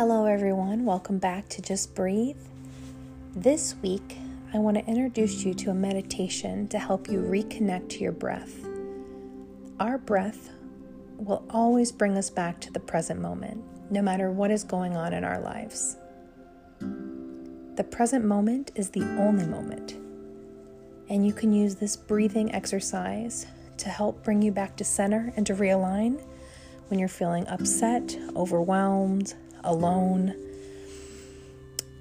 Hello, everyone. Welcome back to Just Breathe. This week, I want to introduce you to a meditation to help you reconnect to your breath. Our breath will always bring us back to the present moment, no matter what is going on in our lives. The present moment is the only moment, and you can use this breathing exercise to help bring you back to center and to realign when you're feeling upset, overwhelmed, alone.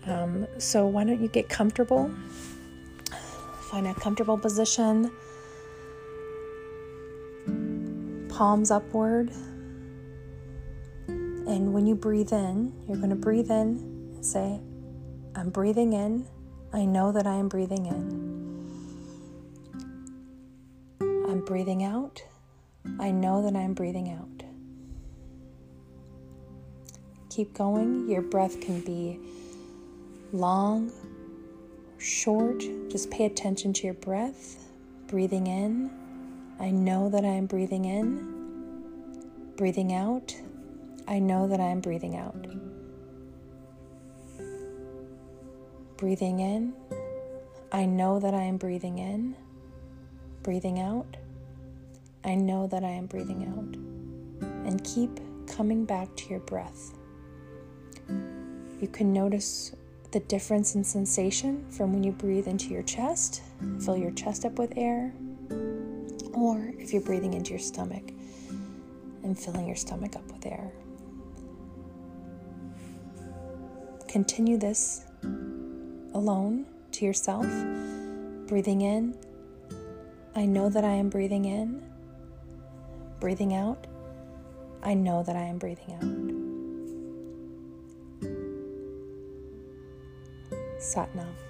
Um, so, why don't you get comfortable? Find a comfortable position, palms upward. And when you breathe in, you're going to breathe in and say, I'm breathing in. I know that I am breathing in. I'm breathing out. I know that I'm breathing out keep going. Your breath can be long or short. Just pay attention to your breath. Breathing in. I know that I am breathing in. Breathing out. I know that I am breathing out. Breathing in. I know that I am breathing in. Breathing out. I know that I am breathing out. And keep coming back to your breath. You can notice the difference in sensation from when you breathe into your chest, fill your chest up with air, or if you're breathing into your stomach and filling your stomach up with air. Continue this alone to yourself, breathing in. I know that I am breathing in. Breathing out. I know that I am breathing out. Satnam.